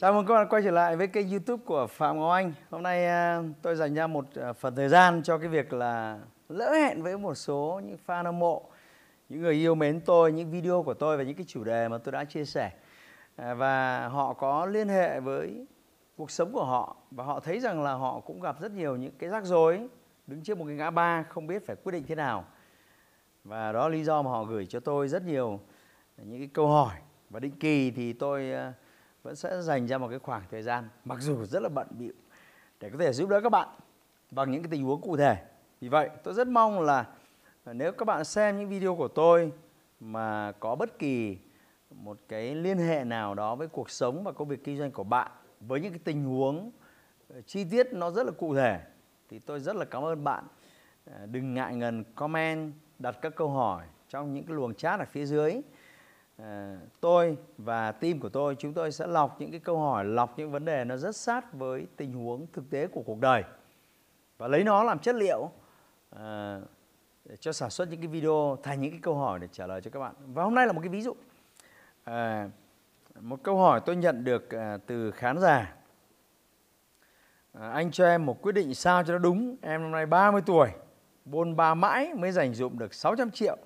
Chào mừng các bạn quay trở lại với kênh YouTube của Phạm Ngọc Anh. Hôm nay à, tôi dành ra một à, phần thời gian cho cái việc là lỡ hẹn với một số những fan hâm mộ, những người yêu mến tôi, những video của tôi và những cái chủ đề mà tôi đã chia sẻ. À, và họ có liên hệ với cuộc sống của họ và họ thấy rằng là họ cũng gặp rất nhiều những cái rắc rối đứng trước một cái ngã ba không biết phải quyết định thế nào. Và đó là lý do mà họ gửi cho tôi rất nhiều những cái câu hỏi và định kỳ thì tôi vẫn sẽ dành ra một cái khoảng thời gian mặc dù rất là bận bịu để có thể giúp đỡ các bạn bằng những cái tình huống cụ thể. Vì vậy, tôi rất mong là nếu các bạn xem những video của tôi mà có bất kỳ một cái liên hệ nào đó với cuộc sống và công việc kinh doanh của bạn với những cái tình huống ờ, chi tiết nó rất là cụ thể thì tôi rất là cảm ơn bạn. Ờ, đừng ngại ngần comment, đặt các câu hỏi trong những cái luồng chat ở phía dưới Ờ, tôi và team của tôi chúng tôi sẽ lọc những cái câu hỏi lọc những vấn đề nó rất sát với tình huống thực tế của cuộc đời và lấy nó làm chất liệu à, để cho sản xuất những cái video thành những cái câu hỏi để trả lời cho các bạn. Và hôm nay là một cái ví dụ. À, một câu hỏi tôi nhận được à, từ khán giả. À, anh cho em một quyết định sao cho nó đúng. Em năm nay 30 tuổi bôn ba mãi mới dành dụm được 600 triệu.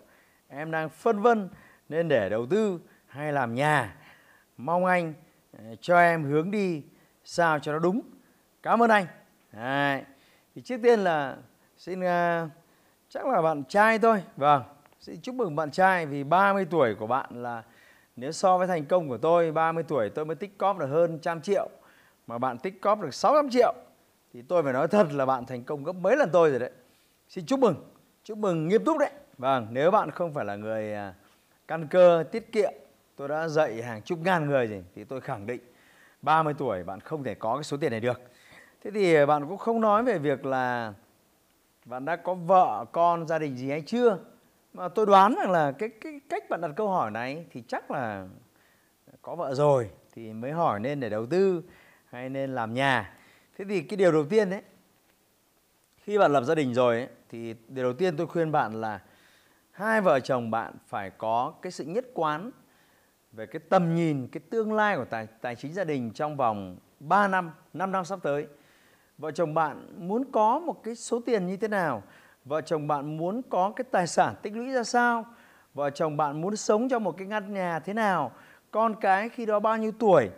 Em đang phân vân nên để đầu tư hay làm nhà. Mong anh ờ, cho em hướng đi sao cho nó đúng. Cảm ơn anh. Đấy. thì trước tiên là xin uh, chắc là bạn trai thôi. Vâng xin chúc mừng bạn trai vì 30 tuổi của bạn là nếu so với thành công của tôi 30 tuổi tôi mới tích cóp được hơn trăm triệu. Mà bạn tích cóp được 600 triệu thì tôi phải nói thật là bạn thành công gấp mấy lần tôi rồi đấy. Xin chúc mừng. Chúc mừng nghiêm túc đấy. Vâng nếu bạn không phải là người uh, căn cơ tiết kiệm. Tôi đã dạy hàng chục ngàn người rồi thì tôi khẳng định 30 tuổi bạn không thể có cái số tiền này được. Thế thì bạn cũng không nói về việc là bạn đã có vợ con gia đình gì hay chưa. Mà tôi đoán rằng là cái cái cách bạn đặt câu hỏi này thì chắc là có vợ rồi thì mới hỏi nên để đầu tư hay nên làm nhà. Thế thì cái điều đầu tiên đấy khi bạn lập gia đình rồi ấy, thì điều đầu tiên tôi khuyên bạn là hai vợ chồng bạn phải có cái sự nhất quán về cái tầm nhìn, cái tương lai của tài, tài chính gia đình trong vòng 3 năm, 5 năm sắp tới. Vợ chồng bạn muốn có một cái số tiền như thế nào? Vợ chồng bạn muốn có cái tài sản tích lũy ra sao? Vợ chồng bạn muốn sống trong một cái ngăn nhà thế nào? Con cái khi đó bao nhiêu tuổi?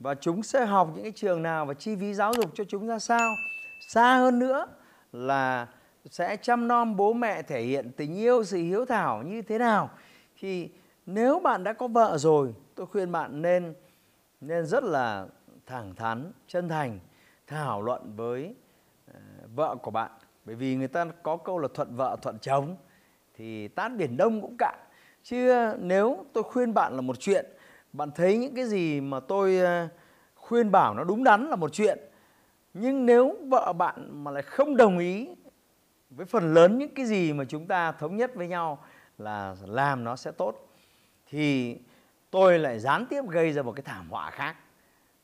Và chúng sẽ học những cái trường nào và chi phí giáo dục cho chúng ra sao? Xa hơn nữa là sẽ chăm nom bố mẹ, thể hiện tình yêu, sự hiếu thảo như thế nào. Thì nếu bạn đã có vợ rồi, tôi khuyên bạn nên nên rất là thẳng thắn, chân thành, thảo luận với ờ, vợ của bạn. Bởi vì người ta có câu là thuận vợ, thuận chồng, thì tát biển đông cũng cạn. Chứ nếu tôi khuyên bạn là một chuyện, bạn thấy những cái gì mà tôi ờ, khuyên bảo nó đúng đắn là một chuyện, nhưng nếu vợ bạn mà lại không đồng ý với phần lớn những cái gì mà chúng ta thống nhất với nhau là làm nó sẽ tốt, thì tôi lại gián tiếp gây ra một cái thảm họa khác.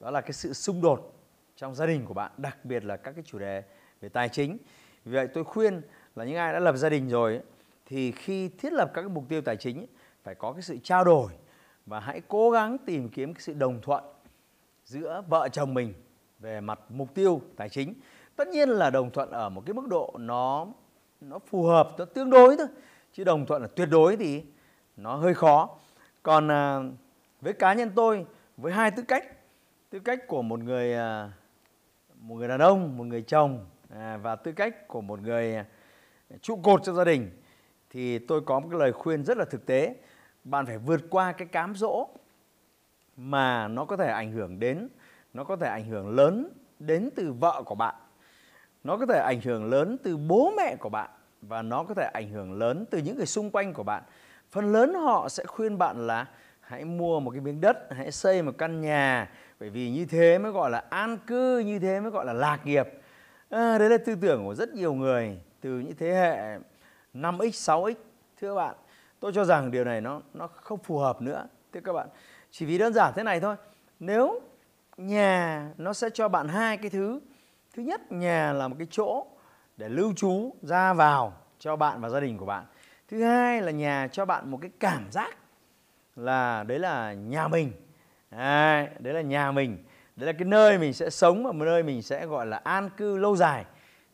Đó là cái sự xung đột trong gia đình của bạn, đặc biệt là các cái chủ đề về tài chính. Vì vậy tôi khuyên là những ai đã lập gia đình rồi thì khi thiết lập các cái mục tiêu tài chính phải có cái sự trao đổi và hãy cố gắng tìm kiếm cái sự đồng thuận giữa vợ chồng mình về mặt mục tiêu tài chính tất nhiên là đồng thuận ở một cái mức độ nó nó phù hợp nó tương đối thôi. Chứ đồng thuận là tuyệt đối thì nó hơi khó. Còn à, với cá nhân tôi với hai tư cách tư cách của một người à, một người đàn ông một người chồng à, và tư cách của một người à, trụ cột cho gia đình thì tôi có một cái lời khuyên rất là thực tế. Bạn phải vượt qua cái cám dỗ mà nó có thể ảnh hưởng đến nó có thể ảnh hưởng lớn đến từ vợ của bạn nó có thể ảnh hưởng lớn từ bố mẹ của bạn và nó có thể ảnh hưởng lớn từ những người xung quanh của bạn. Phần lớn họ sẽ khuyên bạn là hãy mua một cái miếng đất hãy xây một căn nhà. Bởi vì như thế mới gọi là an cư như thế mới gọi là lạc nghiệp. À, đấy là tư tưởng của rất nhiều người từ những thế hệ 5x 6x thưa các bạn. Tôi cho rằng điều này nó nó không phù hợp nữa thưa các bạn. Chỉ vì đơn giản thế này thôi. Nếu nhà nó sẽ cho bạn hai cái thứ thứ nhất nhà là một cái chỗ để lưu trú ra vào cho bạn và gia đình của bạn. Thứ hai là nhà cho bạn một cái cảm giác là đấy là nhà mình. Đấy, đấy là nhà mình. Đấy là cái nơi mình sẽ sống và một nơi mình sẽ gọi là an cư lâu dài.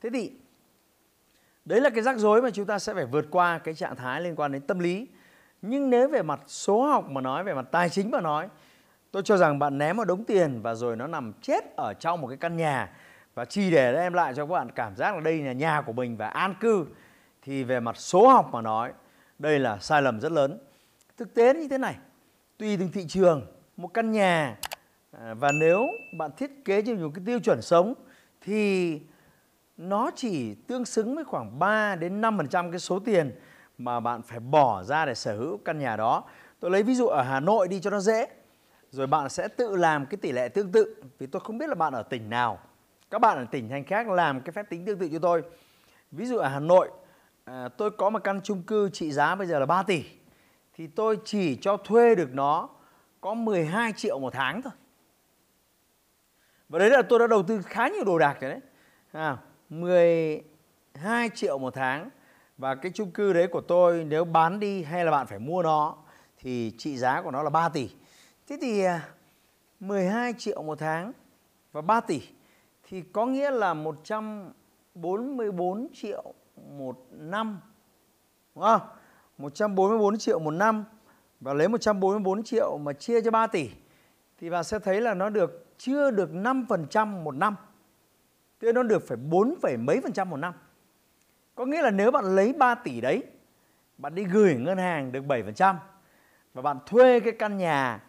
Thế thì đấy là cái rắc rối mà chúng ta sẽ phải vượt qua cái trạng thái liên quan đến tâm lý. Nhưng nếu về mặt số học mà nói về mặt tài chính mà nói tôi cho rằng bạn ném một đống tiền và rồi nó nằm chết ở trong một cái căn nhà và chỉ để đem lại cho các bạn cảm giác là đây là nhà của mình và an cư thì về mặt số học mà nói, đây là sai lầm rất lớn thực tế như thế này, tùy từng thị trường, một căn nhà à, và nếu bạn thiết kế cho một cái tiêu chuẩn sống thì nó chỉ tương xứng với khoảng 3 đến 5% cái số tiền mà bạn phải bỏ ra để sở hữu căn nhà đó. Tôi lấy ví dụ ở Hà Nội đi cho nó dễ. Rồi bạn sẽ tự làm cái tỷ lệ tương tự vì tôi không biết là bạn ở tỉnh nào. Các bạn ở tỉnh thành khác làm cái phép tính tương tự cho tôi. Ví dụ ở Hà Nội à, tôi có một căn chung cư trị giá bây giờ là 3 tỷ thì tôi chỉ cho thuê được nó có 12 triệu một tháng thôi. Và đấy là tôi đã đầu tư khá nhiều đồ đạc rồi đấy. À, 12 triệu một tháng và cái chung cư đấy của tôi nếu bán đi hay là bạn phải mua nó thì trị giá của nó là 3 tỷ. Thế thì à, 12 triệu một tháng và 3 tỷ thì có nghĩa là 144 triệu một năm. Đúng không? 144 triệu một năm và lấy 144 triệu mà chia cho 3 tỷ thì bạn sẽ thấy là nó được chưa được 5% một năm. Tức nó được phải 4, mấy phần trăm một năm. Có nghĩa là nếu bạn lấy 3 tỷ đấy, bạn đi gửi ngân hàng được 7% và bạn thuê cái căn nhà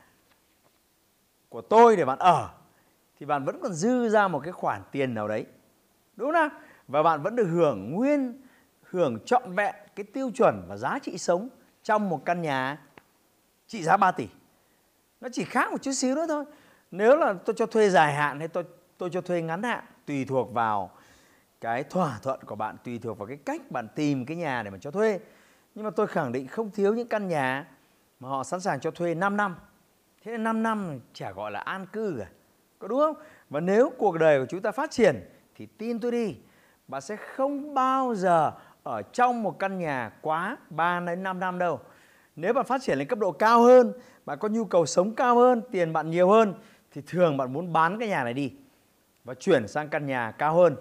của tôi để bạn ở thì bạn vẫn còn dư ra một cái khoản tiền nào đấy. Đúng không? Và bạn vẫn được hưởng nguyên hưởng trọn vẹn cái tiêu chuẩn và giá trị sống trong một căn nhà trị giá 3 tỷ. Nó chỉ khác một chút xíu nữa thôi. Nếu là tôi cho thuê dài hạn hay tôi tôi cho thuê ngắn hạn tùy thuộc vào cái thỏa thuận của bạn, tùy thuộc vào cái cách bạn tìm cái nhà để mà cho thuê. Nhưng mà tôi khẳng định không thiếu những căn nhà mà họ sẵn sàng cho thuê 5 năm. Thế nên 5 năm chả gọi là an cư cả. Có đúng không? Và nếu cuộc đời của chúng ta phát triển thì tin tôi đi, bạn sẽ không bao giờ ở trong một căn nhà quá 3 đến 5 năm đâu. Nếu bạn phát triển lên cấp độ cao hơn, bạn có nhu cầu sống cao hơn, tiền bạn nhiều hơn thì thường bạn muốn bán cái nhà này đi và chuyển sang căn nhà cao hơn.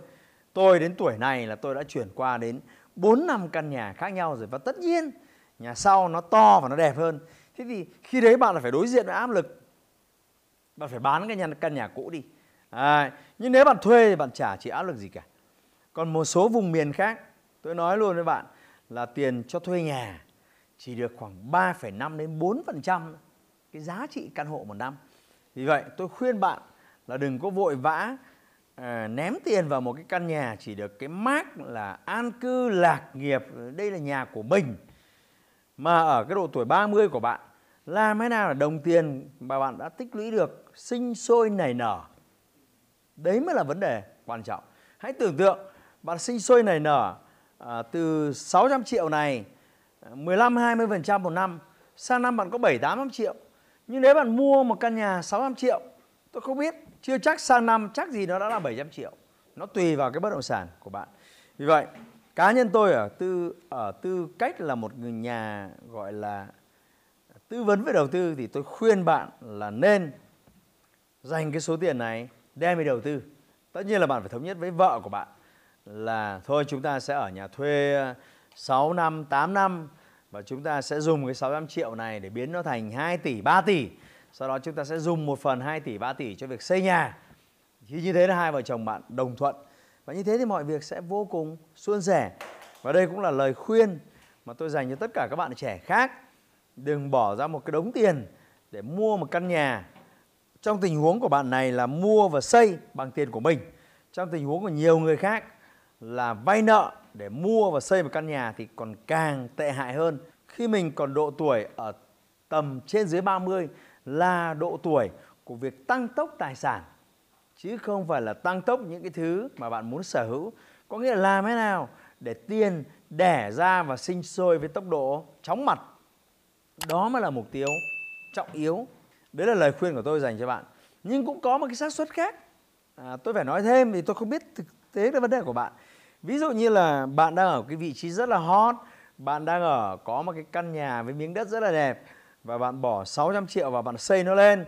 Tôi đến tuổi này là tôi đã chuyển qua đến 4 năm căn nhà khác nhau rồi và tất nhiên nhà sau nó to và nó đẹp hơn. Thế thì khi đấy bạn là phải đối diện với áp lực. Bạn phải bán cái nhà căn nhà cũ đi. À, nhưng nếu bạn thuê thì bạn chả chỉ áp lực gì cả. Còn một số vùng miền khác, tôi nói luôn với bạn là tiền cho thuê nhà chỉ được khoảng 3,5 đến 4% cái giá trị căn hộ một năm. Vì vậy tôi khuyên bạn là đừng có vội vã à, ném tiền vào một cái căn nhà chỉ được cái mác là an cư lạc nghiệp đây là nhà của mình mà ở cái độ tuổi 30 của bạn làm thế nào là đồng tiền mà bạn đã tích lũy được sinh sôi nảy nở? Đấy mới là vấn đề quan trọng. Hãy tưởng tượng bạn sinh sôi nảy nở à, từ 600 triệu này à, 15 20 phần trăm một năm sang năm bạn có 7 800 triệu. Nhưng nếu bạn mua một căn nhà 600 triệu tôi không biết chưa chắc sang năm chắc gì nó đã là 700 triệu. Nó tùy vào cái bất động sản của bạn. Vì vậy cá nhân tôi ở tư ở tư cách là một người nhà gọi là tư vấn về đầu tư thì tôi khuyên bạn là nên dành cái số tiền này đem đi đầu tư. Tất nhiên là bạn phải thống nhất với vợ của bạn là, thôi, chúng ta sẽ ở nhà thuê ờ, 6 năm 8 năm và chúng ta sẽ dùng cái 600 triệu này để biến nó thành 2 tỷ 3 tỷ. Sau đó chúng ta sẽ dùng một phần 2 tỷ 3 tỷ cho việc xây nhà. Thì như thế là hai vợ chồng bạn đồng thuận. Và như thế thì mọi việc sẽ vô cùng suôn sẻ. Và đây cũng là lời khuyên mà tôi dành cho tất cả các bạn trẻ khác đừng bỏ ra một cái đống tiền để mua một căn nhà. Trong tình huống của bạn này là mua và xây bằng tiền của mình. Trong tình huống của nhiều người khác là vay nợ để mua và xây một căn nhà thì còn càng tệ hại hơn. Khi mình còn độ tuổi ở tầm trên dưới 30 là độ tuổi của việc tăng tốc tài sản. chứ không phải là tăng tốc những cái thứ mà bạn muốn sở hữu. Có nghĩa là làm thế nào để tiền đẻ ra và sinh sôi với tốc độ chóng mặt? Đó mới là mục tiêu trọng yếu. Đấy là lời khuyên của tôi dành cho bạn. Nhưng cũng có một cái xác suất khác. À, tôi phải nói thêm vì tôi không biết thực tế là vấn đề của bạn. Ví dụ như là bạn đang ở cái vị trí rất là hot bạn đang ở có một cái căn nhà với miếng đất rất là đẹp và bạn bỏ 600 triệu và bạn xây nó lên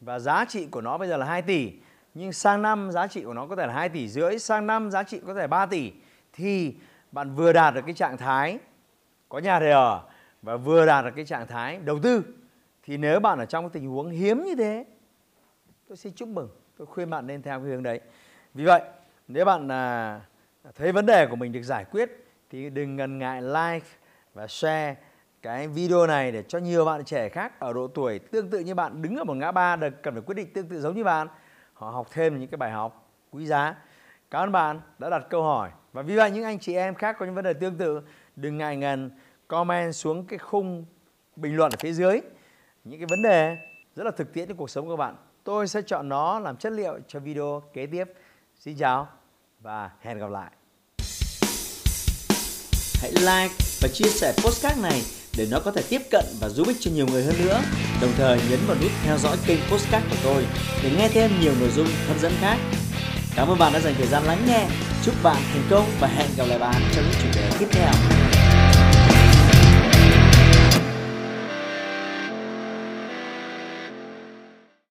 và giá trị của nó bây giờ là 2 tỷ. Nhưng sang năm giá trị của nó có thể là 2 tỷ rưỡi sang năm giá trị có thể là 3 tỷ. Thì bạn vừa đạt được cái trạng thái có nhà để ở và vừa đạt được cái trạng thái đầu tư thì nếu bạn ở trong cái tình huống hiếm như thế tôi xin chúc mừng tôi khuyên bạn nên theo cái hướng đấy. Vì vậy nếu bạn à, thấy vấn đề của mình được giải quyết thì đừng ngần ngại like và share cái video này để cho nhiều bạn trẻ khác ở độ tuổi tương tự như bạn đứng ở một ngã ba được cần phải quyết định tương tự giống như bạn họ học thêm những cái bài học quý giá. Cảm ơn bạn đã đặt câu hỏi. Và vì vậy những anh chị em khác có những vấn đề tương tự đừng ngại ngần comment xuống cái khung bình luận ở phía dưới những cái vấn đề rất là thực tiễn trong cuộc sống của bạn tôi sẽ chọn nó làm chất liệu cho video kế tiếp xin chào và hẹn gặp lại hãy like và chia sẻ postcard này để nó có thể tiếp cận và giúp ích cho nhiều người hơn nữa. Đồng thời nhấn vào nút theo dõi kênh postcard của tôi để nghe thêm nhiều nội dung hấp dẫn khác. Cảm ơn bạn đã dành thời gian lắng nghe. Chúc bạn thành công và hẹn gặp lại bạn trong những chủ đề tiếp theo.